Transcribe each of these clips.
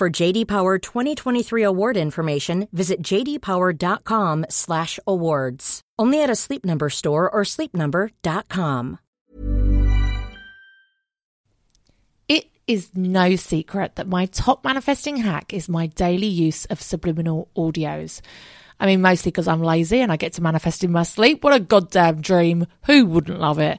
For JD Power 2023 award information, visit jdpower.com/awards. Only at a Sleep Number store or sleepnumber.com. It is no secret that my top manifesting hack is my daily use of subliminal audios. I mean, mostly because I'm lazy and I get to manifest in my sleep. What a goddamn dream. Who wouldn't love it?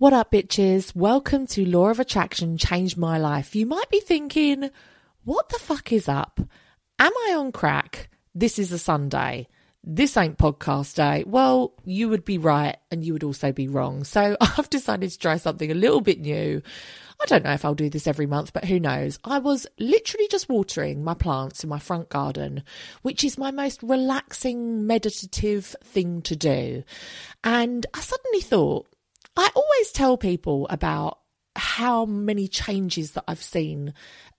What up, bitches? Welcome to Law of Attraction Changed My Life. You might be thinking, what the fuck is up? Am I on crack? This is a Sunday. This ain't podcast day. Well, you would be right and you would also be wrong. So I've decided to try something a little bit new. I don't know if I'll do this every month, but who knows? I was literally just watering my plants in my front garden, which is my most relaxing, meditative thing to do. And I suddenly thought, I always tell people about how many changes that I've seen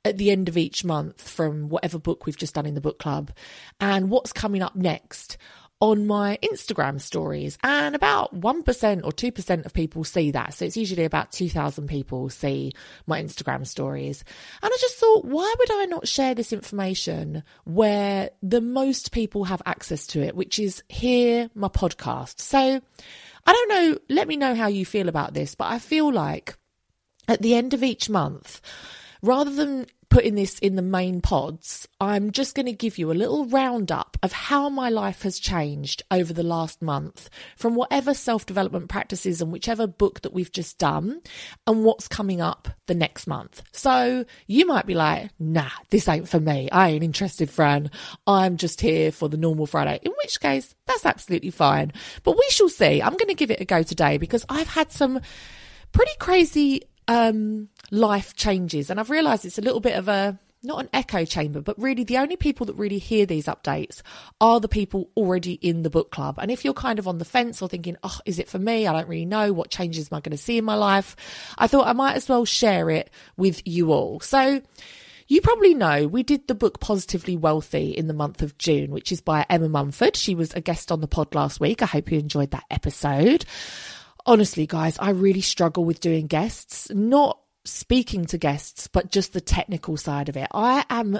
at the end of each month from whatever book we've just done in the book club and what's coming up next on my Instagram stories. And about 1% or 2% of people see that. So it's usually about 2,000 people see my Instagram stories. And I just thought, why would I not share this information where the most people have access to it, which is here, my podcast? So I don't know, let me know how you feel about this, but I feel like at the end of each month, rather than putting this in the main pods, I'm just going to give you a little roundup of how my life has changed over the last month from whatever self development practices and whichever book that we've just done and what's coming up the next month. So you might be like, nah, this ain't for me. I ain't interested, Fran. I'm just here for the normal Friday, in which case that's absolutely fine. But we shall see. I'm going to give it a go today because I've had some pretty crazy um, life changes. And I've realized it's a little bit of a not an echo chamber, but really the only people that really hear these updates are the people already in the book club. And if you're kind of on the fence or thinking, oh, is it for me? I don't really know. What changes am I going to see in my life? I thought I might as well share it with you all. So, You probably know we did the book Positively Wealthy in the month of June, which is by Emma Mumford. She was a guest on the pod last week. I hope you enjoyed that episode. Honestly, guys, I really struggle with doing guests, not speaking to guests, but just the technical side of it. I am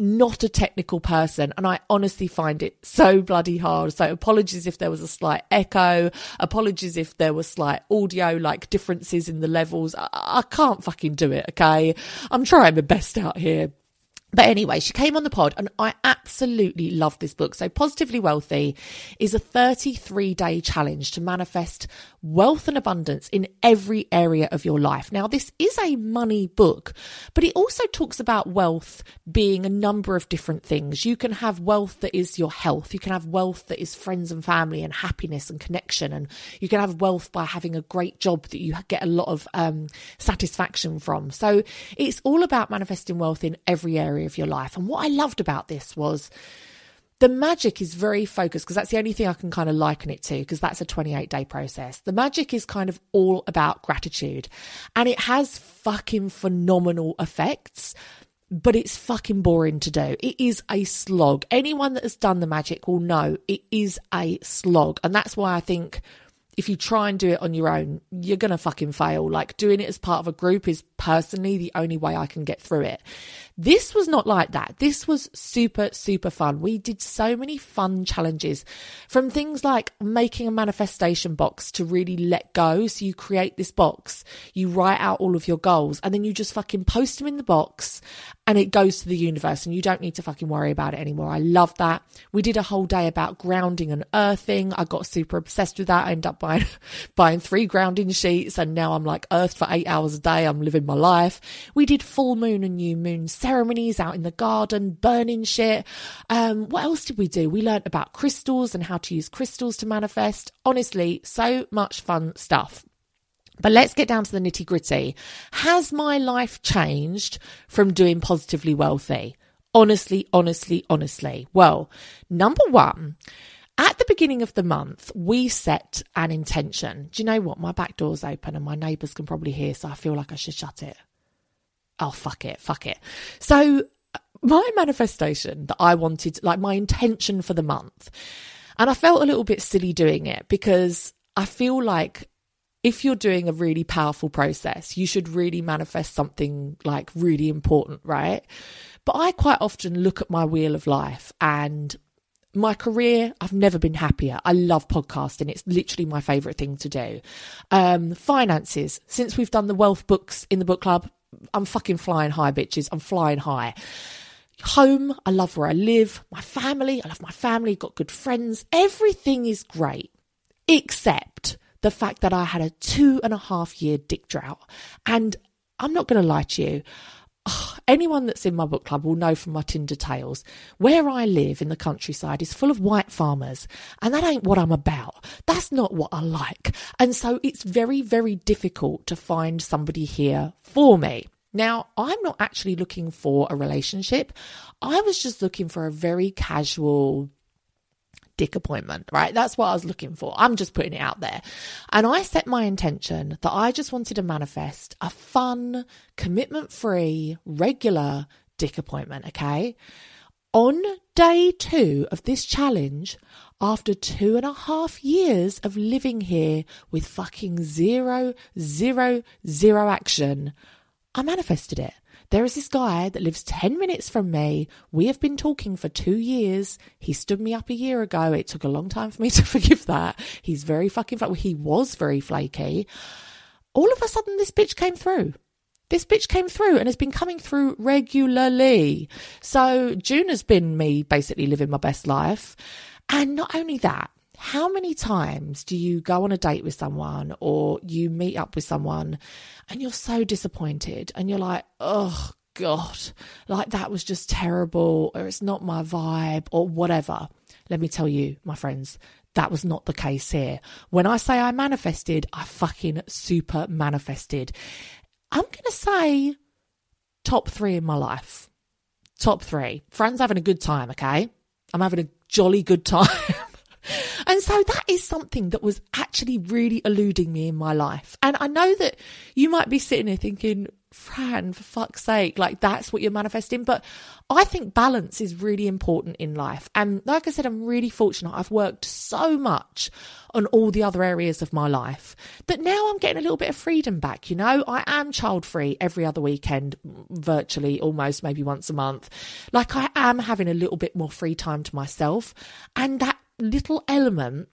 not a technical person and I honestly find it so bloody hard. So apologies if there was a slight echo, apologies if there was slight audio like differences in the levels. I, I can't fucking do it, okay? I'm trying my best out here. But anyway, she came on the pod and I absolutely love this book. So, Positively Wealthy is a 33 day challenge to manifest wealth and abundance in every area of your life. Now, this is a money book, but it also talks about wealth being a number of different things. You can have wealth that is your health, you can have wealth that is friends and family and happiness and connection, and you can have wealth by having a great job that you get a lot of um, satisfaction from. So, it's all about manifesting wealth in every area of your life. And what I loved about this was the magic is very focused because that's the only thing I can kind of liken it to because that's a 28 day process. The magic is kind of all about gratitude and it has fucking phenomenal effects. But it's fucking boring to do. It is a slog. Anyone that has done the magic will know it is a slog. And that's why I think if you try and do it on your own, you're going to fucking fail. Like doing it as part of a group is personally the only way I can get through it. This was not like that. This was super, super fun. We did so many fun challenges from things like making a manifestation box to really let go. So you create this box, you write out all of your goals, and then you just fucking post them in the box and it goes to the universe and you don't need to fucking worry about it anymore. I love that. We did a whole day about grounding and earthing. I got super obsessed with that. I ended up buying, buying three grounding sheets and now I'm like earthed for eight hours a day. I'm living my life. We did full moon and new moon out in the garden, burning shit. Um, what else did we do? We learned about crystals and how to use crystals to manifest. Honestly, so much fun stuff. But let's get down to the nitty gritty. Has my life changed from doing positively wealthy? Honestly, honestly, honestly. Well, number one, at the beginning of the month, we set an intention. Do you know what? My back door's open and my neighbours can probably hear, so I feel like I should shut it oh, fuck it, fuck it. So, my manifestation that I wanted, like my intention for the month, and I felt a little bit silly doing it because I feel like if you're doing a really powerful process, you should really manifest something like really important, right? But I quite often look at my wheel of life and my career, I've never been happier. I love podcasting. It's literally my favorite thing to do. Um, finances, since we've done the wealth books in the book club, I'm fucking flying high, bitches. I'm flying high. Home, I love where I live. My family, I love my family, got good friends. Everything is great, except the fact that I had a two and a half year dick drought. And I'm not going to lie to you. Anyone that's in my book club will know from my Tinder tales, where I live in the countryside is full of white farmers, and that ain't what I'm about. That's not what I like. And so it's very, very difficult to find somebody here for me. Now, I'm not actually looking for a relationship. I was just looking for a very casual dick appointment, right? That's what I was looking for. I'm just putting it out there. And I set my intention that I just wanted to manifest a fun, commitment free, regular dick appointment, okay? On day two of this challenge, after two and a half years of living here with fucking zero, zero, zero action, I manifested it. There is this guy that lives 10 minutes from me. We have been talking for two years. He stood me up a year ago. It took a long time for me to forgive that. He's very fucking, he was very flaky. All of a sudden, this bitch came through. This bitch came through and has been coming through regularly. So June has been me basically living my best life. And not only that, how many times do you go on a date with someone or you meet up with someone and you're so disappointed and you're like, oh, God, like that was just terrible or it's not my vibe or whatever? Let me tell you, my friends, that was not the case here. When I say I manifested, I fucking super manifested. I'm going to say top three in my life. Top three. Friends having a good time, okay? I'm having a jolly good time. And so that is something that was actually really eluding me in my life. And I know that you might be sitting there thinking, Fran, for fuck's sake, like that's what you're manifesting. But I think balance is really important in life. And like I said, I'm really fortunate. I've worked so much on all the other areas of my life that now I'm getting a little bit of freedom back. You know, I am child free every other weekend, virtually almost maybe once a month. Like I am having a little bit more free time to myself. And that little element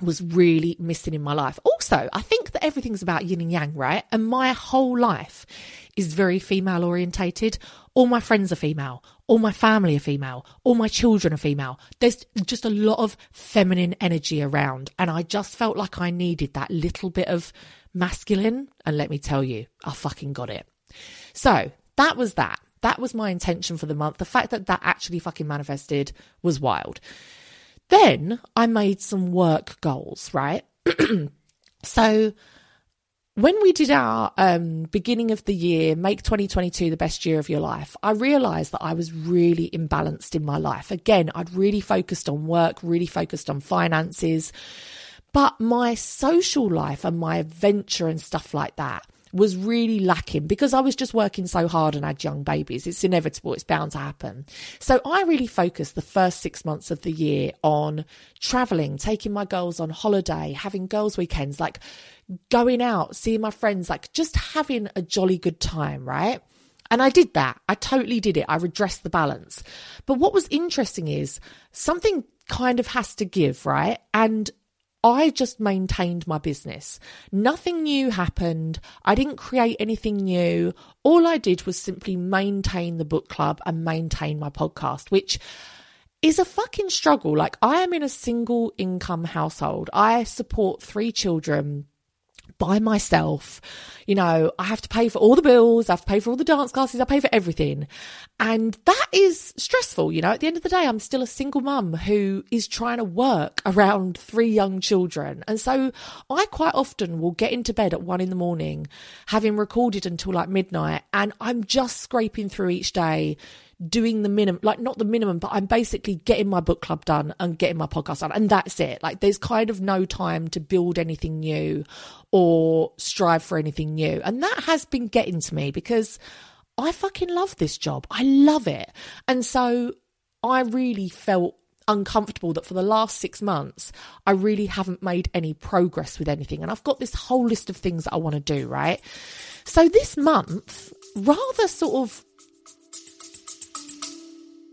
was really missing in my life. Also, I think that everything's about yin and yang, right? And my whole life is very female orientated. All my friends are female. All my family are female. All my children are female. There's just a lot of feminine energy around. And I just felt like I needed that little bit of masculine. And let me tell you, I fucking got it. So that was that. That was my intention for the month. The fact that that actually fucking manifested was wild. Then I made some work goals, right? so when we did our um, beginning of the year, make 2022 the best year of your life, I realized that I was really imbalanced in my life. Again, I'd really focused on work, really focused on finances, but my social life and my adventure and stuff like that was really lacking because I was just working so hard and had young babies. It's inevitable, it's bound to happen. So I really focused the first six months of the year on traveling, taking my girls on holiday, having girls' weekends, like going out, seeing my friends, like just having a jolly good time, right? And I did that. I totally did it. I redressed the balance. But what was interesting is something kind of has to give, right? And I just maintained my business. Nothing new happened. I didn't create anything new. All I did was simply maintain the book club and maintain my podcast, which is a fucking struggle. Like, I am in a single income household. I support three children by myself. You know, I have to pay for all the bills, I have to pay for all the dance classes, I pay for everything. And that is stressful. You know, at the end of the day, I'm still a single mum who is trying to work around three young children. And so I quite often will get into bed at one in the morning, having recorded until like midnight, and I'm just scraping through each day doing the minimum, like not the minimum, but I'm basically getting my book club done and getting my podcast done. And that's it. Like there's kind of no time to build anything new or strive for anything new. And that has been getting to me because I fucking love this job. I love it. And so I really felt uncomfortable that for the last six months, I really haven't made any progress with anything. And I've got this whole list of things that I want to do, right? So this month, rather sort of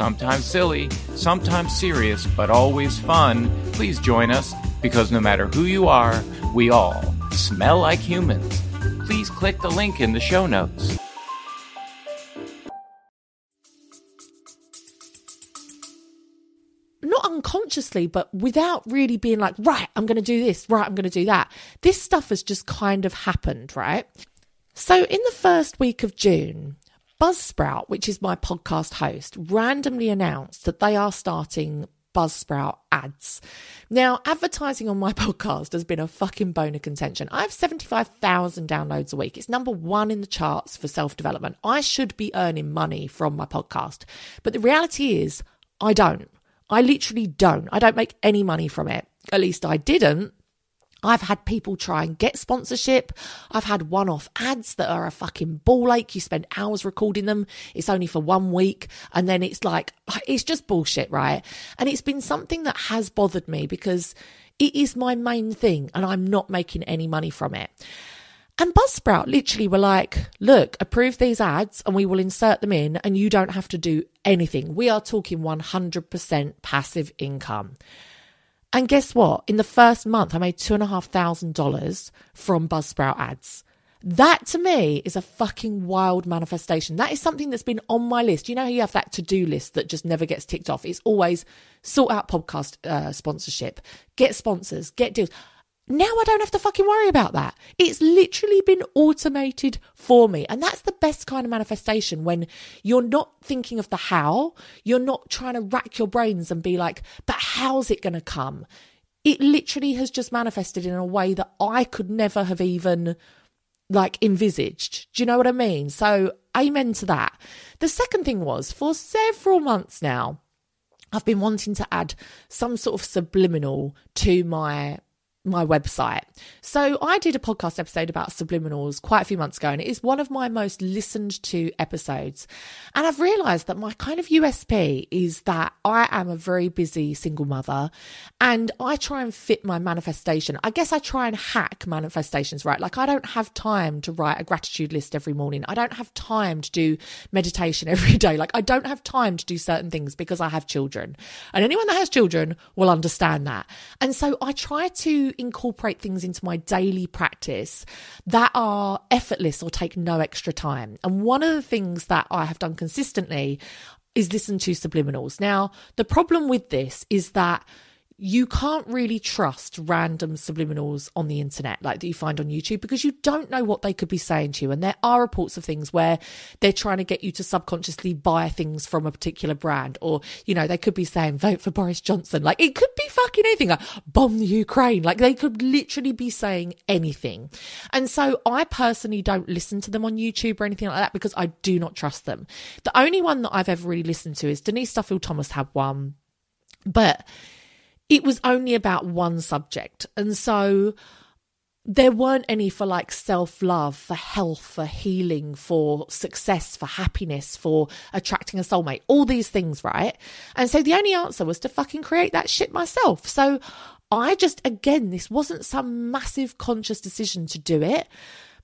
sometimes silly, sometimes serious, but always fun, please join us because no matter who you are, we all smell like humans. Please click the link in the show notes. not unconsciously, but without really being like, right, I'm going to do this, right, I'm going to do that. This stuff has just kind of happened, right? So, in the first week of June, Buzzsprout, which is my podcast host, randomly announced that they are starting Buzzsprout ads. Now, advertising on my podcast has been a fucking bone of contention. I have 75,000 downloads a week. It's number one in the charts for self development. I should be earning money from my podcast. But the reality is, I don't. I literally don't. I don't make any money from it. At least I didn't I've had people try and get sponsorship. I've had one off ads that are a fucking ball ache. You spend hours recording them. It's only for one week. And then it's like, it's just bullshit, right? And it's been something that has bothered me because it is my main thing and I'm not making any money from it. And Buzzsprout literally were like, look, approve these ads and we will insert them in and you don't have to do anything. We are talking 100% passive income. And guess what? In the first month, I made two and a half thousand dollars from Buzzsprout ads. That to me is a fucking wild manifestation. That is something that's been on my list. You know how you have that to do list that just never gets ticked off? It's always sort out podcast uh, sponsorship, get sponsors, get deals. Now I don't have to fucking worry about that. It's literally been automated for me. And that's the best kind of manifestation when you're not thinking of the how, you're not trying to rack your brains and be like, but how's it going to come? It literally has just manifested in a way that I could never have even like envisaged. Do you know what I mean? So, amen to that. The second thing was for several months now, I've been wanting to add some sort of subliminal to my my website. So I did a podcast episode about subliminals quite a few months ago, and it is one of my most listened to episodes. And I've realized that my kind of USP is that I am a very busy single mother and I try and fit my manifestation. I guess I try and hack manifestations, right? Like I don't have time to write a gratitude list every morning. I don't have time to do meditation every day. Like I don't have time to do certain things because I have children. And anyone that has children will understand that. And so I try to incorporate things into my daily practice that are effortless or take no extra time. And one of the things that I have done consistently is listen to subliminals. Now, the problem with this is that you can't really trust random subliminals on the internet like that you find on YouTube because you don't know what they could be saying to you. And there are reports of things where they're trying to get you to subconsciously buy things from a particular brand, or, you know, they could be saying vote for Boris Johnson. Like it could be fucking anything, like bomb the Ukraine. Like they could literally be saying anything. And so I personally don't listen to them on YouTube or anything like that because I do not trust them. The only one that I've ever really listened to is Denise Duffield Thomas had one, but it was only about one subject. And so there weren't any for like self love, for health, for healing, for success, for happiness, for attracting a soulmate, all these things, right? And so the only answer was to fucking create that shit myself. So I just, again, this wasn't some massive conscious decision to do it,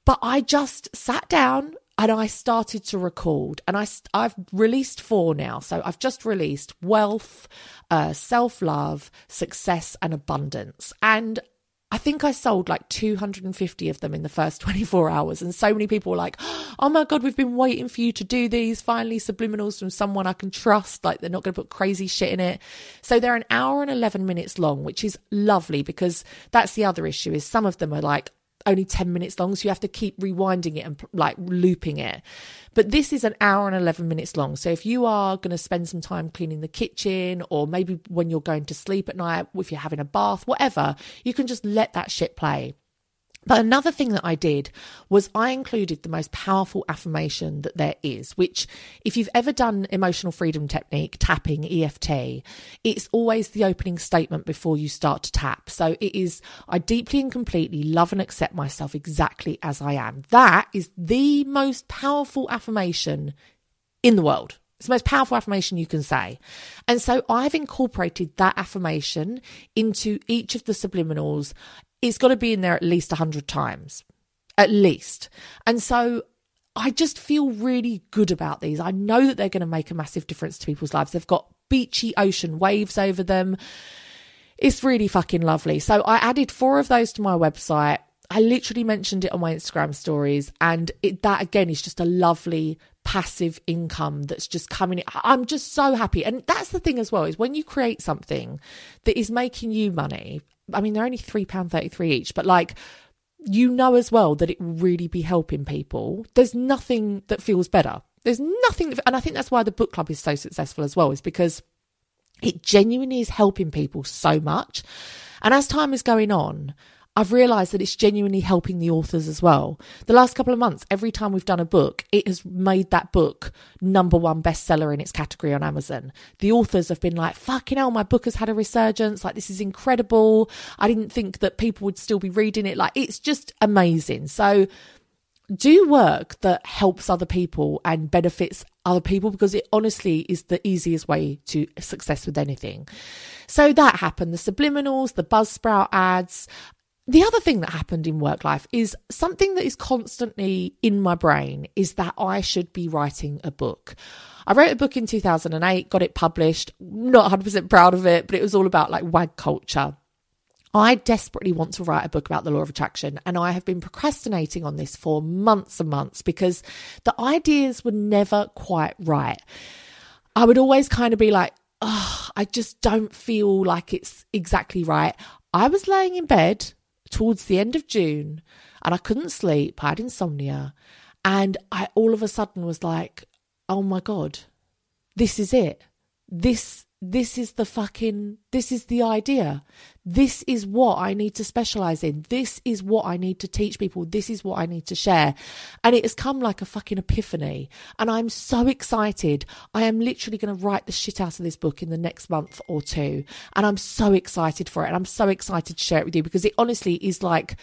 but I just sat down and I started to record and I I've released four now so I've just released wealth uh, self-love success and abundance and I think I sold like 250 of them in the first 24 hours. And so many people were like, oh my God, we've been waiting for you to do these. Finally, subliminals from someone I can trust. Like they're not going to put crazy shit in it. So they're an hour and 11 minutes long, which is lovely because that's the other issue is some of them are like, only 10 minutes long, so you have to keep rewinding it and like looping it. But this is an hour and 11 minutes long. So if you are going to spend some time cleaning the kitchen, or maybe when you're going to sleep at night, if you're having a bath, whatever, you can just let that shit play. But another thing that I did was I included the most powerful affirmation that there is, which, if you've ever done emotional freedom technique, tapping, EFT, it's always the opening statement before you start to tap. So it is, I deeply and completely love and accept myself exactly as I am. That is the most powerful affirmation in the world. It's the most powerful affirmation you can say. And so I've incorporated that affirmation into each of the subliminals it's got to be in there at least 100 times, at least. And so I just feel really good about these. I know that they're going to make a massive difference to people's lives. They've got beachy ocean waves over them. It's really fucking lovely. So I added four of those to my website. I literally mentioned it on my Instagram stories, and it, that again is just a lovely passive income that's just coming. I'm just so happy, and that's the thing as well is when you create something that is making you money I mean, they're only £3.33 each, but like, you know as well that it will really be helping people. There's nothing that feels better. There's nothing, that, and I think that's why the book club is so successful as well, is because it genuinely is helping people so much. And as time is going on, I've realized that it's genuinely helping the authors as well. The last couple of months, every time we've done a book, it has made that book number one bestseller in its category on Amazon. The authors have been like, fucking hell, my book has had a resurgence. Like, this is incredible. I didn't think that people would still be reading it. Like, it's just amazing. So, do work that helps other people and benefits other people because it honestly is the easiest way to success with anything. So that happened. The subliminals, the Buzzsprout ads, the other thing that happened in work life is something that is constantly in my brain is that I should be writing a book. I wrote a book in 2008, got it published, not 100% proud of it, but it was all about like wag culture. I desperately want to write a book about the law of attraction, and I have been procrastinating on this for months and months because the ideas were never quite right. I would always kind of be like, oh, I just don't feel like it's exactly right. I was laying in bed towards the end of June and I couldn't sleep. I had insomnia. And I all of a sudden was like, oh my God, this is it. This this is the fucking this is the idea. This is what i need to specialize in. This is what i need to teach people. This is what i need to share. And it has come like a fucking epiphany. And i'm so excited. I am literally going to write the shit out of this book in the next month or two. And i'm so excited for it. And i'm so excited to share it with you because it honestly is like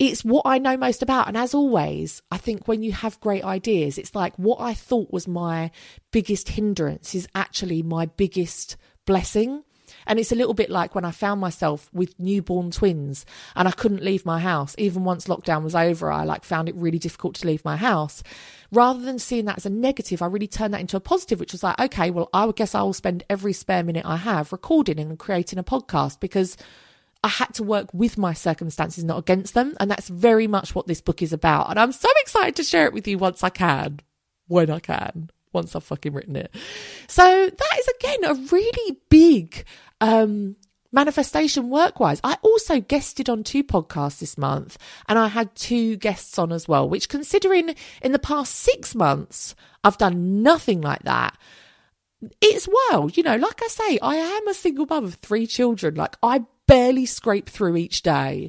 it's what I know most about. And as always, I think when you have great ideas, it's like what I thought was my biggest hindrance is actually my biggest blessing. And it's a little bit like when I found myself with newborn twins and I couldn't leave my house. Even once lockdown was over, I like found it really difficult to leave my house. Rather than seeing that as a negative, I really turned that into a positive, which was like, okay, well, I guess I will spend every spare minute I have recording and creating a podcast because I had to work with my circumstances, not against them. And that's very much what this book is about. And I'm so excited to share it with you once I can, when I can, once I've fucking written it. So that is again a really big, um, manifestation work wise. I also guested on two podcasts this month and I had two guests on as well, which considering in the past six months, I've done nothing like that it's wild, you know, like I say, I am a single mum of three children. Like I barely scrape through each day,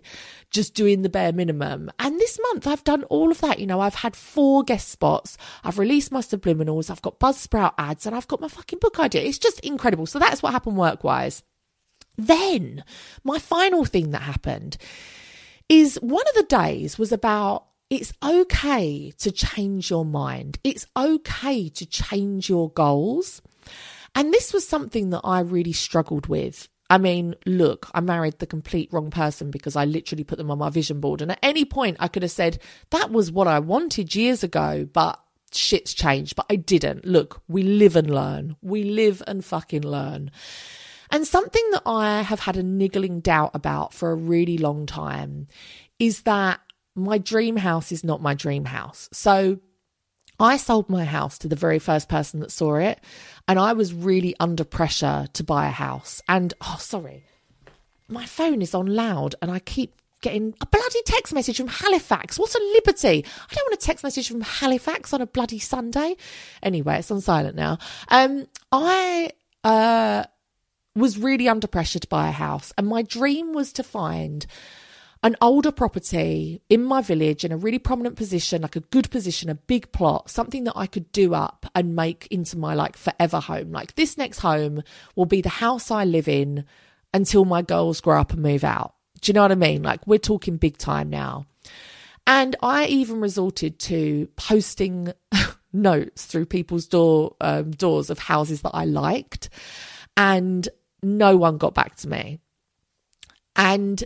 just doing the bare minimum. And this month I've done all of that. You know, I've had four guest spots, I've released my subliminals, I've got Buzzsprout ads, and I've got my fucking book idea. It's just incredible. So that's what happened work wise. Then my final thing that happened is one of the days was about it's okay to change your mind. It's okay to change your goals. And this was something that I really struggled with I mean, look, I married the complete wrong person because I literally put them on my vision board. And at any point, I could have said, that was what I wanted years ago, but shit's changed. But I didn't. Look, we live and learn. We live and fucking learn. And something that I have had a niggling doubt about for a really long time is that my dream house is not my dream house. So I sold my house to the very first person that saw it, and I was really under pressure to buy a house. And oh, sorry, my phone is on loud, and I keep getting a bloody text message from Halifax. What a liberty! I don't want a text message from Halifax on a bloody Sunday. Anyway, it's on silent now. Um, I uh was really under pressure to buy a house, and my dream was to find an older property in my village in a really prominent position, like a good position, a big plot, something that I could do up and make into my like forever home. Like this next home will be the house I live in until my girls grow up and move out. Do you know what I mean? Like we're talking big time now. And I even resorted to posting notes through people's door um, doors of houses that I liked, and no one got back to me. And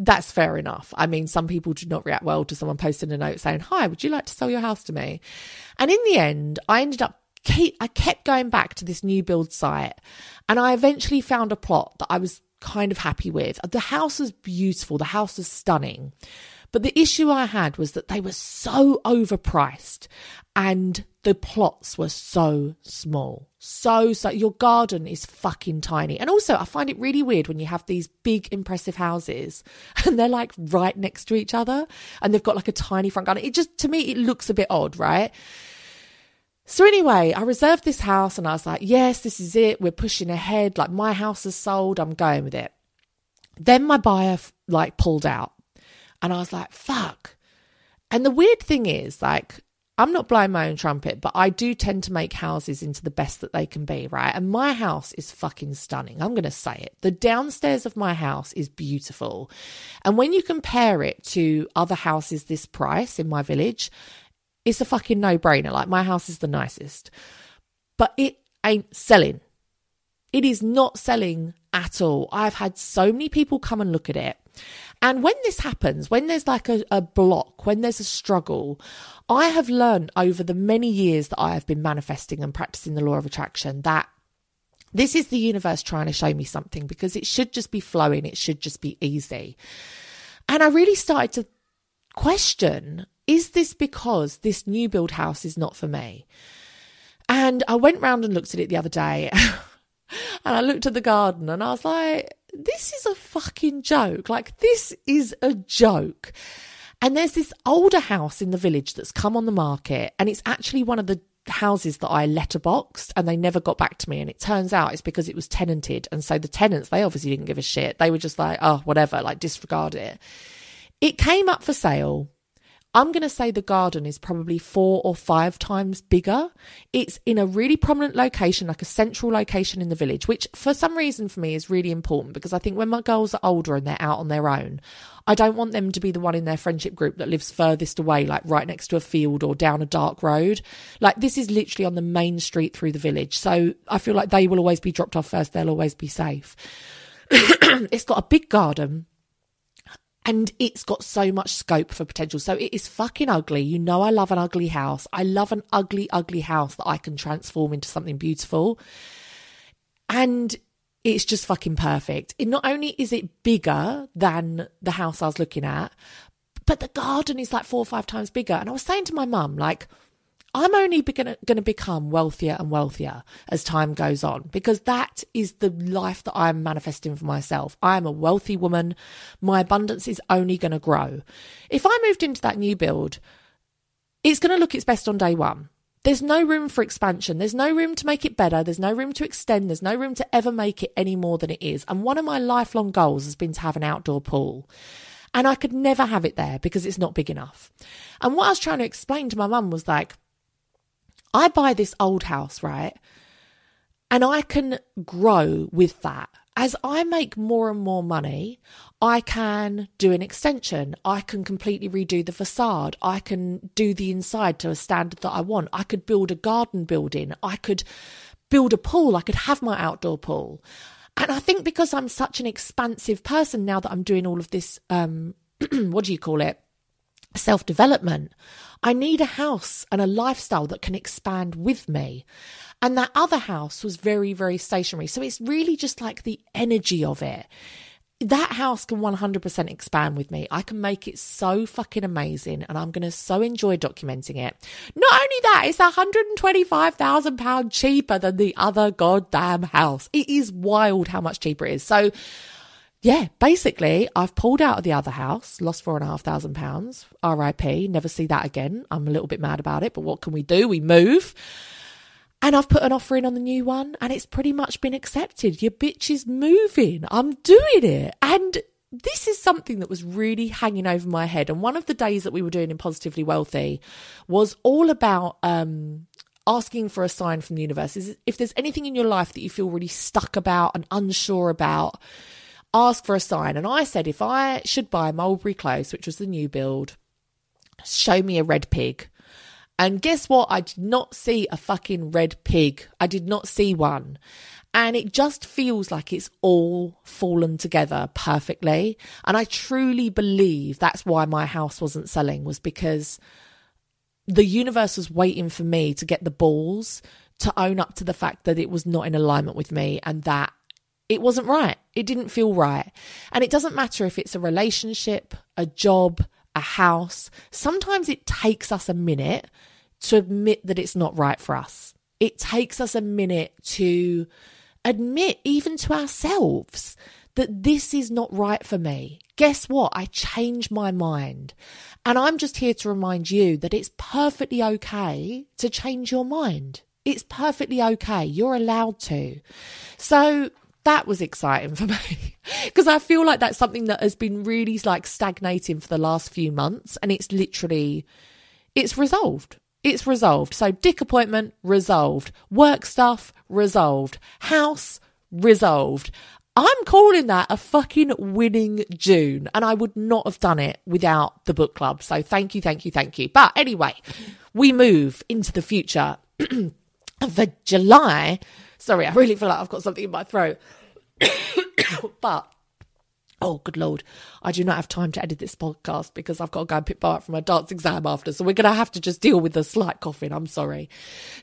that's fair enough. I mean, some people do not react well to someone posting a note saying, Hi, would you like to sell your house to me? And in the end, I ended up keep, I kept going back to this new build site and I eventually found a plot that I was kind of happy with. The house was beautiful, the house was stunning. But the issue I had was that they were so overpriced and the plots were so small. So, so your garden is fucking tiny. And also, I find it really weird when you have these big, impressive houses and they're like right next to each other and they've got like a tiny front garden. It just, to me, it looks a bit odd, right? So anyway, I reserved this house and I was like, yes, this is it. We're pushing ahead. Like my house is sold. I'm going with it. Then my buyer like pulled out and I was like, fuck. And the weird thing is, like, I'm not blowing my own trumpet, but I do tend to make houses into the best that they can be, right? And my house is fucking stunning. I'm going to say it. The downstairs of my house is beautiful. And when you compare it to other houses this price in my village, it's a fucking no brainer. Like, my house is the nicest, but it ain't selling. It is not selling at all. I've had so many people come and look at it. And when this happens, when there's like a, a, block, when there's a struggle, I have learned over the many years that I have been manifesting and practicing the law of attraction that This is the universe trying to show me something because it should just be flowing, it should just be easy. And I really started to question is this because this new build house is not for me? And I went round and looked at it the other day and I looked at the garden and I was like, this is a fucking joke. Like, this is a joke. And there's this older house in the village that's come on the market, and it's actually one of the houses that I letterboxed and they never got back to me. And it turns out it's because it was tenanted. And so the tenants, they obviously didn't give a shit. They were just like, oh, whatever, like disregard it. It came up for sale I'm going to say the garden is probably four or five times bigger. It's in a really prominent location, like a central location in the village, which for some reason for me is really important because I think when my girls are older and they're out on their own, I don't want them to be the one in their friendship group that lives furthest away, like right next to a field or down a dark road. Like this is literally on the main street through the village. So I feel like they will always be dropped off first. They'll always be safe. it's got a big garden and it's got so much scope for potential. So it is fucking ugly. You know, I love an ugly house. I love an ugly, ugly house that I can transform into something beautiful. And it's just fucking perfect. It not only is it bigger than the house I was looking at, but the garden is like four or five times bigger. And I was saying to my mum, like, I'm only going to become wealthier and wealthier as time goes on because that is the life that I'm manifesting for myself. I am a wealthy woman. My abundance is only going to grow. If I moved into that new build, it's going to look its best on day one. There's no room for expansion. There's no room to make it better. There's no room to extend. There's no room to ever make it any more than it is. And one of my lifelong goals has been to have an outdoor pool. And I could never have it there because it's not big enough. And what I was trying to explain to my mum was like, I buy this old house, right? And I can grow with that. As I make more and more money, I can do an extension. I can completely redo the facade. I can do the inside to a standard that I want. I could build a garden building. I could build a pool. I could have my outdoor pool. And I think because I'm such an expansive person now that I'm doing all of this, um, what do you call it? Self development. I need a house and a lifestyle that can expand with me. And that other house was very, very stationary. So it's really just like the energy of it. That house can 100% expand with me. I can make it so fucking amazing and I'm going to so enjoy documenting it. Not only that, it's £125,000 cheaper than the other goddamn house. It is wild how much cheaper it is. So yeah, basically, I've pulled out of the other house, lost four and a half thousand pounds. RIP, never see that again. I'm a little bit mad about it, but what can we do? We move. And I've put an offer in on the new one, and it's pretty much been accepted. Your bitch is moving. I'm doing it. And this is something that was really hanging over my head. And one of the days that we were doing in Positively Wealthy was all about um, asking for a sign from the universe. Is if there's anything in your life that you feel really stuck about and unsure about ask for a sign. And I said, if I should buy Mulberry Close, which was the new build, show me a red pig. And guess what? I did not see a fucking red pig. I did not see one. And it just feels like it's all fallen together perfectly. And I truly believe that's why my house wasn't selling, was because the universe was waiting for me to get the balls to own up to the fact that it was not in alignment with me and that it wasn't right. It didn't feel right. And it doesn't matter if it's a relationship, a job, a house. Sometimes it takes us a minute to admit that it's not right for us. It takes us a minute to admit, even to ourselves, that this is not right for me. Guess what? I changed my mind. And I'm just here to remind you that it's perfectly okay to change your mind. It's perfectly okay. You're allowed to. So that was exciting for me because I feel like that's something that has been really like stagnating for the last few months and it's literally it's resolved. It's resolved. So dick appointment resolved. Work stuff resolved. House resolved. I'm calling that a fucking winning June and I would not have done it without the book club. So thank you, thank you, thank you. But anyway, we move into the future for July Sorry, I really feel like I've got something in my throat. but Oh, good lord. I do not have time to edit this podcast because I've got to go and pick Bar up for my dance exam after. So we're going to have to just deal with the slight coughing. I'm sorry.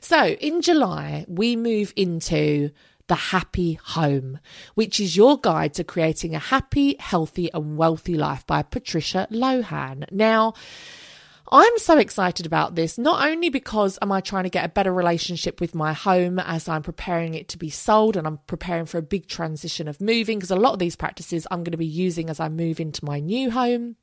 So in July, we move into The Happy Home, which is your guide to creating a happy, healthy, and wealthy life by Patricia Lohan. Now, I'm so excited about this, not only because am I trying to get a better relationship with my home as I'm preparing it to be sold and I'm preparing for a big transition of moving, because a lot of these practices I'm going to be using as I move into my new home.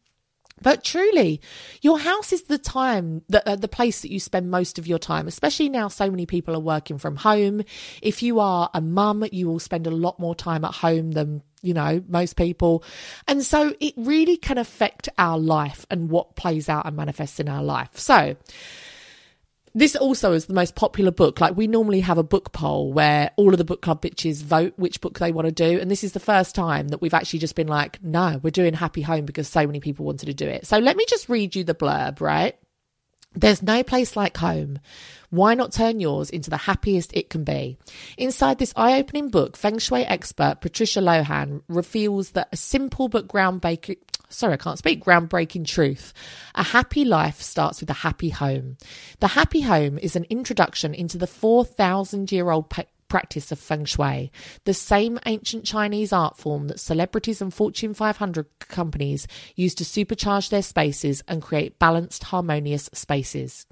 But truly, your house is the time, the, uh, the place that you spend most of your time, especially now so many people are working from home. If you are a mum, you will spend a lot more time at home than, you know, most people. And so it really can affect our life and what plays out and manifests in our life. So, this also is the most popular book. Like we normally have a book poll where all of the book club bitches vote which book they want to do. And this is the first time that we've actually just been like, no, we're doing Happy Home because so many people wanted to do it. So let me just read you the blurb, right? There's no place like home. Why not turn yours into the happiest it can be? Inside this eye opening book, Feng Shui expert Patricia Lohan reveals that a simple but groundbreaking, sorry, I can't speak, groundbreaking truth. A happy life starts with a happy home. The happy home is an introduction into the 4,000 year old practice of feng shui, the same ancient Chinese art form that celebrities and Fortune 500 companies use to supercharge their spaces and create balanced, harmonious spaces.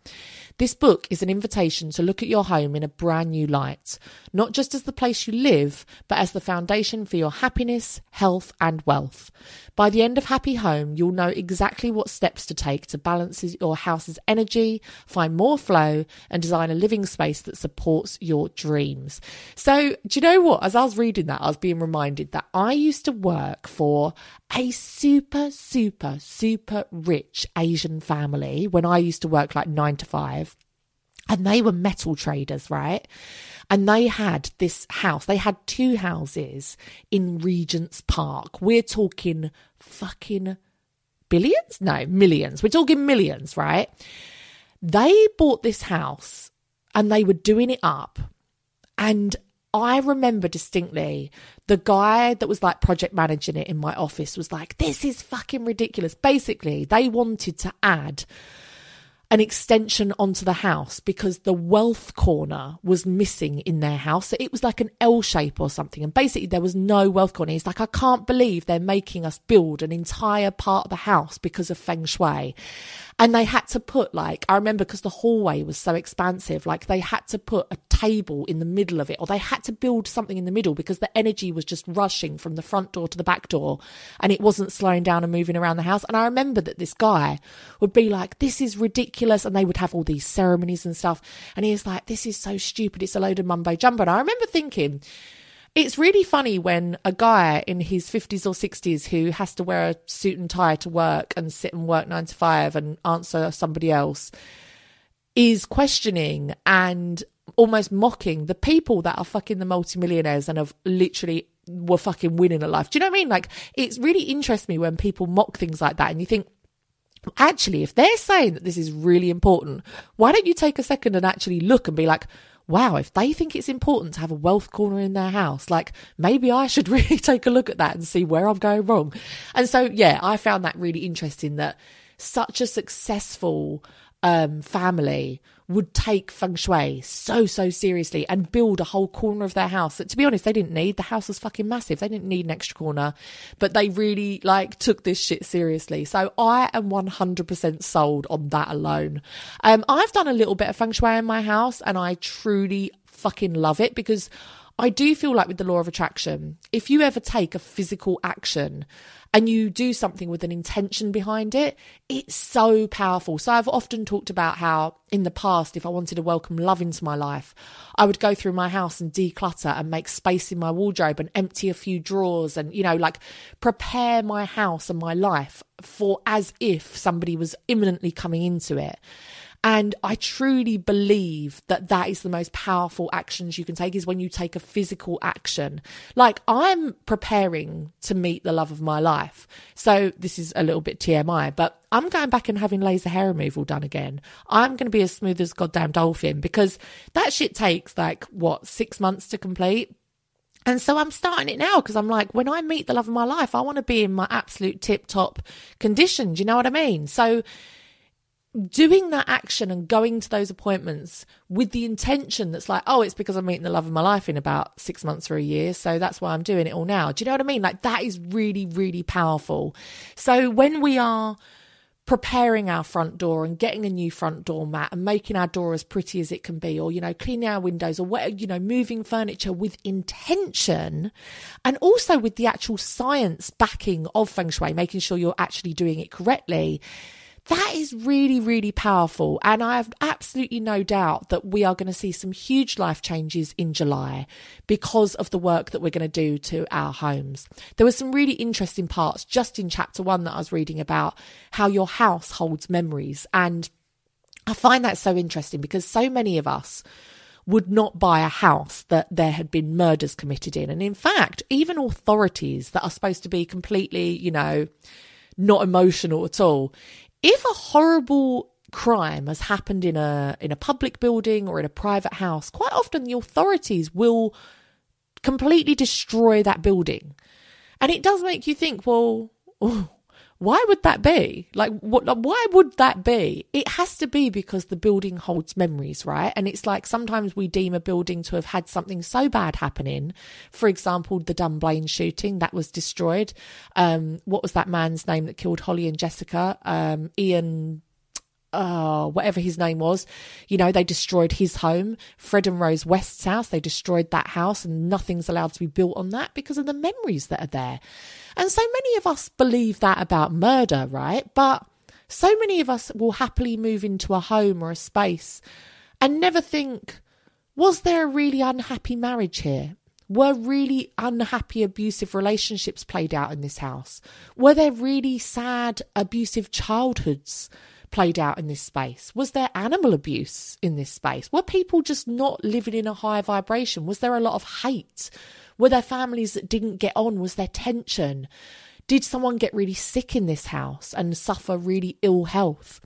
This book is an invitation to look at your home in a brand new light, not just as the place you live, but as the foundation for your happiness, health, and wealth. By the end of Happy Home, you'll know exactly what steps to take to balance your house's energy, find more flow, and design a living space that supports your dreams. So, do you know what? As I was reading that, I was being reminded that I used to work for a super, super, super rich Asian family when I used to work like nine to five. And they were metal traders, right? And they had this house, they had two houses in Regent's Park. We're talking fucking billions? No, millions. We're talking millions, right? They bought this house and they were doing it up. And I remember distinctly the guy that was like project managing it in my office was like, this is fucking ridiculous. Basically, they wanted to add an extension onto the house because the wealth corner was missing in their house. So it was like an L shape or something. And basically, there was no wealth corner. He's like, I can't believe they're making us build an entire part of the house because of feng shui. And they had to put like, I remember because the hallway was so expansive, like they had to put a table in the middle of it, or they had to build something in the middle because the energy was just rushing from the front door to the back door and it wasn't slowing down and moving around the house. And I remember that this guy would be like, this is ridiculous. And they would have all these ceremonies and stuff. And he was like, this is so stupid. It's a load of mumbo jumbo. And I remember thinking, it's really funny when a guy in his 50s or 60s who has to wear a suit and tie to work and sit and work nine to five and answer somebody else is questioning and almost mocking the people that are fucking the multimillionaires and have literally were fucking winning a life. Do you know what I mean? Like, it's really interests me when people mock things like that and you think, actually, if they're saying that this is really important, why don't you take a second and actually look and be like, wow, if they think it's important to have a wealth corner in their house, like maybe I should really take a look at that and see where I'm going wrong. And so, yeah, I found that really interesting that such a successful um, family would take feng shui so, so seriously and build a whole corner of their house that, to be honest, they didn't need. The house was fucking massive. They didn't need an extra corner, but they really like took this shit seriously. So I am 100% sold on that alone. Um, I've done a little bit of feng shui in my house and I truly fucking love it because I do feel like with the law of attraction, if you ever take a physical action and you do something with an intention behind it, it's so powerful. So I've often talked about how in the past, if I wanted to welcome love into my life, I would go through my house and declutter and make space in my wardrobe and empty a few drawers and, you know, like prepare my house and my life for as if somebody was imminently coming into it. And I truly believe that that is the most powerful actions you can take is when you take a physical action. Like I'm preparing to meet the love of my life. So this is a little bit TMI, but I'm going back and having laser hair removal done again. I'm going to be as smooth as goddamn dolphin because that shit takes like what, six months to complete. And so I'm starting it now because I'm like, when I meet the love of my life, I want to be in my absolute tip top condition. Do you know what I mean? So doing that action and going to those appointments with the intention that's like, oh, it's because I'm meeting the love of my life in about six months or a year. So that's why I'm doing it all now. Do you know what I mean? Like that is really, really powerful. So when we are preparing our front door and getting a new front door mat and making our door as pretty as it can be or you know cleaning our windows or what you know moving furniture with intention and also with the actual science backing of feng shui making sure you're actually doing it correctly that is really, really powerful. And I have absolutely no doubt that we are going to see some huge life changes in July because of the work that we're going to do to our homes. There were some really interesting parts just in chapter one that I was reading about how your house holds memories. And I find that so interesting because so many of us would not buy a house that there had been murders committed in. And in fact, even authorities that are supposed to be completely, you know, not emotional at all, if a horrible crime has happened in a in a public building or in a private house, quite often the authorities will completely destroy that building. And it does make you think, well, why would that be? Like, what? Why would that be? It has to be because the building holds memories, right? And it's like sometimes we deem a building to have had something so bad happening. For example, the Dunblane shooting that was destroyed. Um, what was that man's name that killed Holly and Jessica? Um, Ian uh, whatever his name was, you know, they destroyed his home. Fred and Rose West's house, they destroyed that house, and nothing's allowed to be built on that because of the memories that are there. And so many of us believe that about murder, right? But so many of us will happily move into a home or a space and never think, was there a really unhappy marriage here? Were really unhappy abusive relationships played out in this house? Were there really sad abusive childhoods? Played out in this space? Was there animal abuse in this space? Were people just not living in a high vibration? Was there a lot of hate? Were there families that didn't get on? Was there tension? Did someone get really sick in this house and suffer really ill health?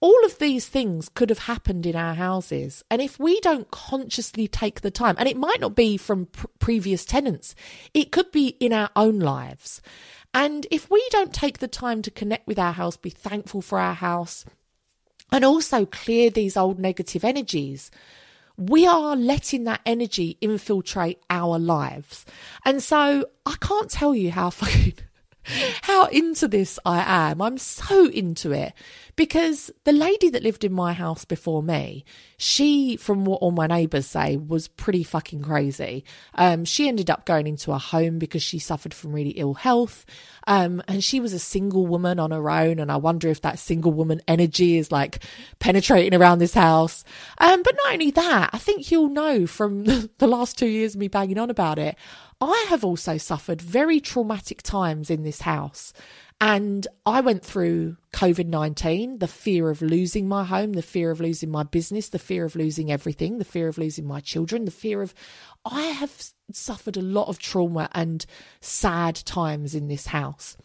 All of these things could have happened in our houses. And if we don't consciously take the time, and it might not be from pr- previous tenants, it could be in our own lives. And if we don't take the time to connect with our house, be thankful for our house, and also clear these old negative energies, we are letting that energy infiltrate our lives. And so I can't tell you how fucking how into this I am. I'm so into it because the lady that lived in my house before me, she, from what all my neighbours say, was pretty fucking crazy. Um, she ended up going into a home because she suffered from really ill health. Um, and she was a single woman on her own. And I wonder if that single woman energy is like penetrating around this house. Um, but not only that, I think you'll know from the last two years me banging on about it. I have also suffered very traumatic times in this house. And I went through COVID 19, the fear of losing my home, the fear of losing my business, the fear of losing everything, the fear of losing my children, the fear of. I have suffered a lot of trauma and sad times in this house.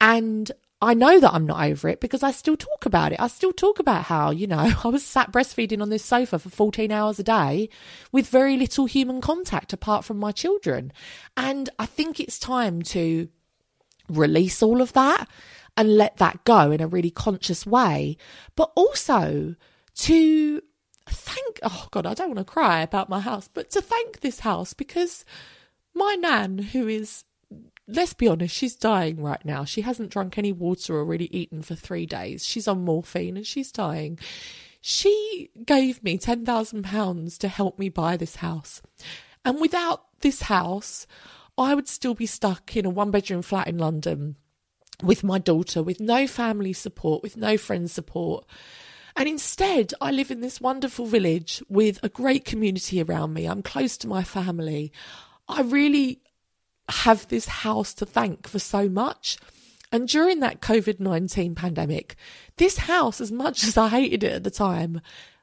And I know that I'm not over it because I still talk about it. I still talk about how, you know, I was sat breastfeeding on this sofa for 14 hours a day with very little human contact apart from my children. And I think it's time to release all of that and let that go in a really conscious way, but also to thank, oh God, I don't want to cry about my house, but to thank this house because my nan, who is, let's be honest, she's dying right now. She hasn't drunk any water or really eaten for three days. She's on morphine and she's dying. She gave me £10,000 to help me buy this house. And without this house, I would still be stuck in a one bedroom flat in London with my daughter, with no family support, with no friend support. And instead, I live in this wonderful village with a great community around me. I'm close to my family. I really have this house to thank for so much. And during that COVID 19 pandemic, this house, as much as I hated it at the time,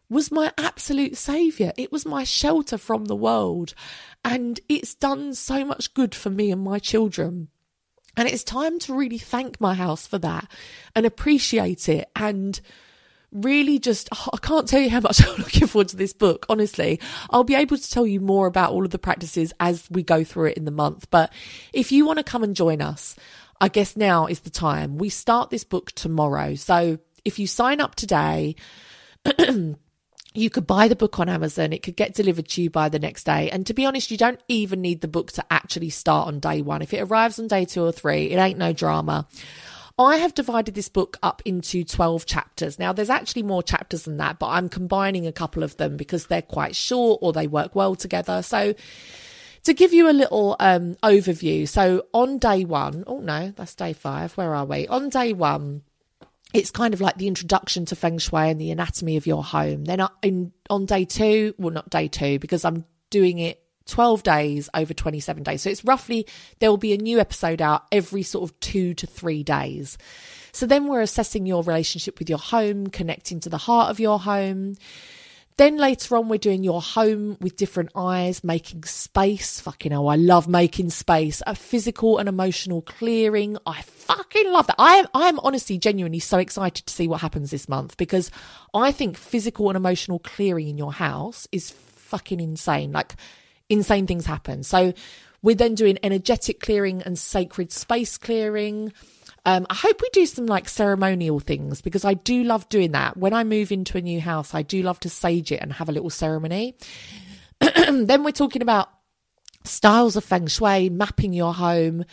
was my absolute saviour. It was my shelter from the world. And it's done so much good for me and my children. And it's time to really thank my house for that and appreciate it and really just oh, I can't tell you how much I'm looking forward to this book honestly I'll be able to tell you more about all of the practices as we go through it in the month but if you want to come and join us I guess now is the time we start this book tomorrow so if you sign up today, you could buy the book on Amazon. It could get delivered to you by the next day. And to be honest, you don't even need the book to actually start on day one. If it arrives on day two or three, it ain't no drama. I have divided this book up into 12 chapters. Now, there's actually more chapters than that, but I'm combining a couple of them because they're quite short or they work well together. So, to give you a little um, overview, so on day one, oh no, that's day five. Where are we? On day one, it's kind of like the introduction to feng shui and the anatomy of your home. Then in, on day two, well, not day two, because I'm doing it 12 days over 27 days. So it's roughly, there will be a new episode out every sort of two to three days. So then we're assessing your relationship with your home, connecting to the heart of your home. Then later on, we're doing your home with different eyes, making space. Fucking hell, I love making space. A physical and emotional clearing. I fucking love that. I am, I am honestly, genuinely so excited to see what happens this month because I think physical and emotional clearing in your house is fucking insane. Like, insane things happen. So we're then doing energetic clearing and sacred space clearing. Um, I hope we do some like ceremonial things because I do love doing that. When I move into a new house, I do love to sage it and have a little ceremony. then we're talking about styles of feng shui, mapping your home,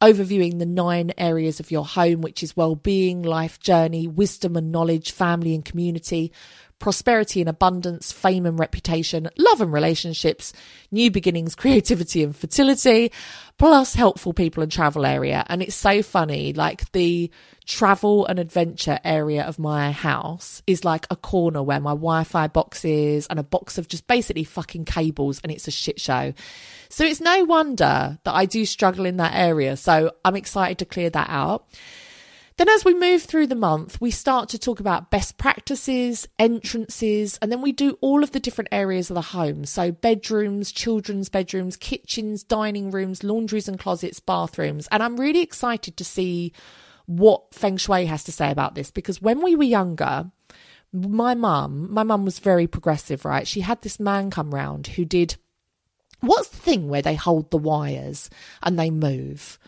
overviewing the nine areas of your home, which is well being, life journey, wisdom and knowledge, family and community, prosperity and abundance, fame and reputation, love and relationships, new beginnings, creativity and fertility, plus helpful people and travel area. And it's so funny, like the travel and adventure area of my house is like a corner where my Wi-Fi box is and a box of just basically fucking cables and it's a shit show. So it's no wonder that I do struggle in that area. So I'm excited to clear that out. Then, as we move through the month, we start to talk about best practices, entrances, and then we do all of the different areas of the home. So, bedrooms, children's bedrooms, kitchens, dining rooms, laundries and closets, bathrooms. And I'm really excited to see what Feng Shui has to say about this because when we were younger, my mum, my mum was very progressive, right? She had this man come round who did what's the thing where they hold the wires and they move?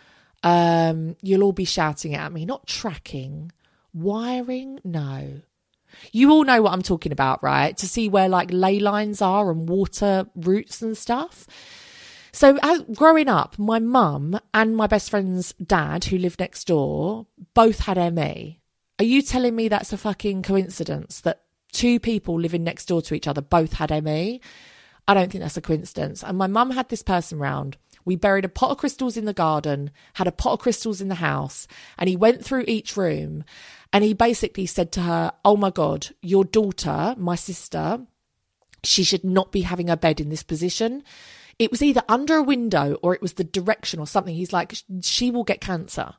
Um, you'll all be shouting at me, not tracking, wiring, no. You all know what I'm talking about, right? To see where like ley lines are and water routes and stuff. So, as, growing up, my mum and my best friend's dad, who lived next door, both had ME. Are you telling me that's a fucking coincidence that two people living next door to each other both had ME? I don't think that's a coincidence. And my mum had this person round we buried a pot of crystals in the garden, had a pot of crystals in the house, and he went through each room and he basically said to her, Oh my God, your daughter, my sister, she should not be having her bed in this position. It was either under a window or it was the direction or something. He's like, she will get cancer.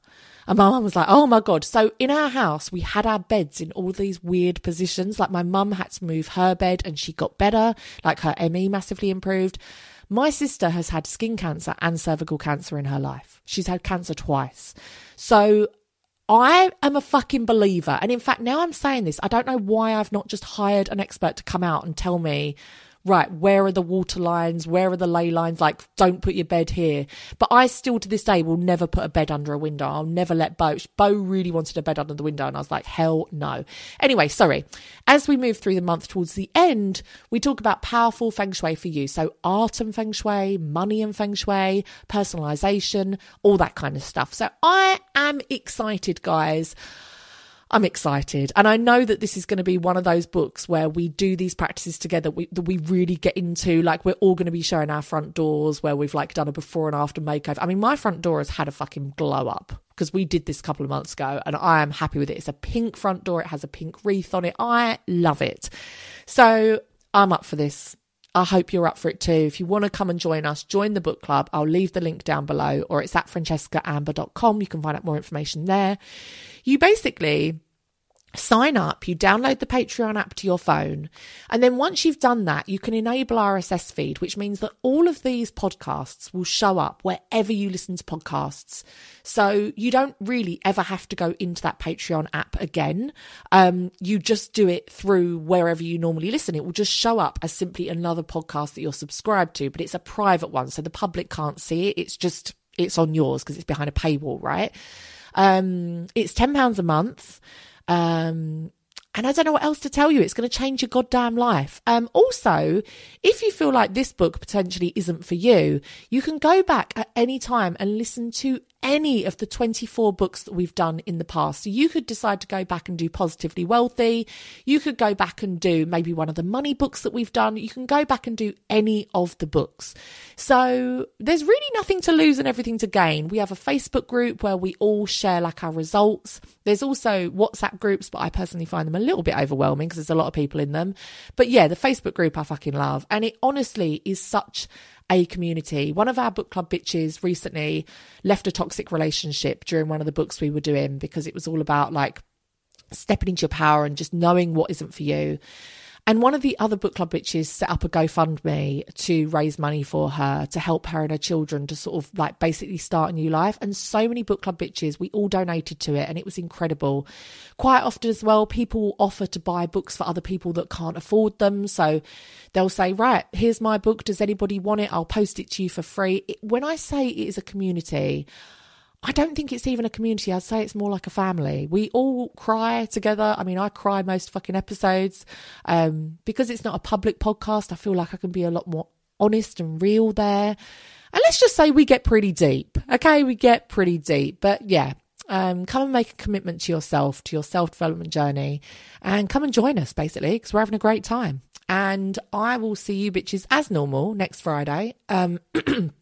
And my mum was like, oh my God. So in our house, we had our beds in all these weird positions. Like my mum had to move her bed and she got better. Like her ME massively improved. My sister has had skin cancer and cervical cancer in her life. She's had cancer twice. So I am a fucking believer. And in fact, now I'm saying this, I don't know why I've not just hired an expert to come out and tell me right, where are the water lines? Where are the ley lines? Like, don't put your bed here. But I still to this day will never put a bed under a window. I'll never let Bo. Bo really wanted a bed under the window, and I was like, hell no. Anyway, sorry. As we move through the month towards the end, we talk about powerful feng shui for you. So, art and feng shui, money and feng shui, personalization, all that kind of stuff. So, I am excited, guys. I'm excited. And I know that this is going to be one of those books where we do these practices together we, that we really get into. Like, we're all going to be showing our front doors where we've like done a before and after makeover. I mean, my front door has had a fucking glow up because we did this a couple of months ago and I am happy with it. It's a pink front door, it has a pink wreath on it. I love it. So I'm up for this. I hope you're up for it too. If you want to come and join us, join the book club. I'll leave the link down below or it's at francescaamber.com. You can find out more information there. You basically sign up, you download the Patreon app to your phone, and then once you've done that, you can enable RSS feed, which means that all of these podcasts will show up wherever you listen to podcasts. So you don't really ever have to go into that Patreon app again. Um, you just do it through wherever you normally listen. It will just show up as simply another podcast that you're subscribed to, but it's a private one, so the public can't see it. It's just it's on yours because it's behind a paywall, right? Um, it's ten pounds a month. Um, And I don't know what else to tell you. It's going to change your goddamn life. Um, also, if you feel like this book potentially isn't for you, you can go back at any time and listen to any of the 24 books that we've done in the past. So you could decide to go back and do Positively Wealthy. You could go back and do maybe one of the money books that we've done. You can go back and do any of the books. So there's really nothing to lose and everything to gain. We have a Facebook group where we all share like our results. There's also WhatsApp groups, but I personally find them a little bit overwhelming because there's a lot of people in them. But yeah, the Facebook group I fucking love. And it honestly is such a community. One of our book club bitches recently left a toxic relationship during one of the books we were doing because it was all about like stepping into your power and just knowing what isn't for you. And one of the other book club bitches set up a GoFundMe to raise money for her to help her and her children to sort of like basically start a new life. And so many book club bitches, we all donated to it and it was incredible. Quite often as well, people offer to buy books for other people that can't afford them. So they'll say, right, here's my book. Does anybody want it? I'll post it to you for free. When I say it is a community, I don't think it's even a community. I'd say it's more like a family. We all cry together. I mean, I cry most fucking episodes. Um, because it's not a public podcast, I feel like I can be a lot more honest and real there. And let's just say we get pretty deep. Okay, we get pretty deep. But yeah, um, come and make a commitment to yourself, to your self development journey, and come and join us basically because we're having a great time. And I will see you bitches as normal next Friday. Um, I'm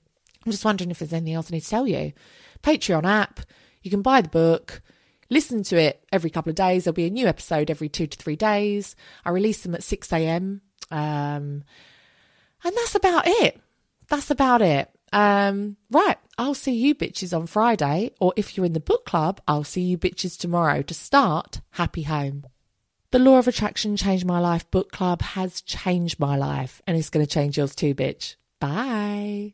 just wondering if there's anything else I need to tell you. Patreon app. You can buy the book, listen to it every couple of days. There'll be a new episode every two to three days. I release them at 6 a.m. Um, and that's about it. That's about it. Um, right. I'll see you bitches on Friday. Or if you're in the book club, I'll see you bitches tomorrow to start Happy Home. The Law of Attraction Changed My Life book club has changed my life and it's going to change yours too, bitch. Bye.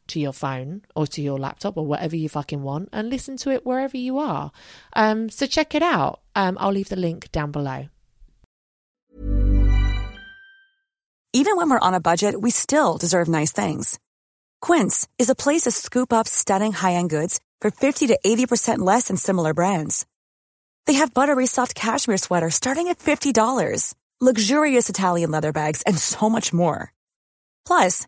to your phone or to your laptop or whatever you fucking want and listen to it wherever you are. Um, so check it out. Um, I'll leave the link down below. Even when we're on a budget, we still deserve nice things. Quince is a place to scoop up stunning high end goods for 50 to 80% less than similar brands. They have buttery soft cashmere sweaters starting at $50, luxurious Italian leather bags, and so much more. Plus,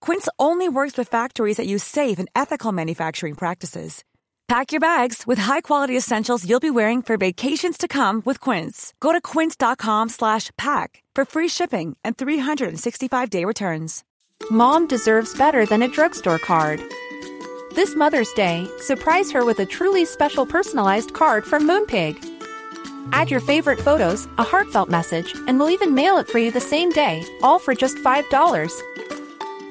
Quince only works with factories that use safe and ethical manufacturing practices. Pack your bags with high-quality essentials you'll be wearing for vacations to come with Quince. Go to quince.com/pack for free shipping and 365-day returns. Mom deserves better than a drugstore card. This Mother's Day, surprise her with a truly special personalized card from Moonpig. Add your favorite photos, a heartfelt message, and we'll even mail it for you the same day, all for just $5.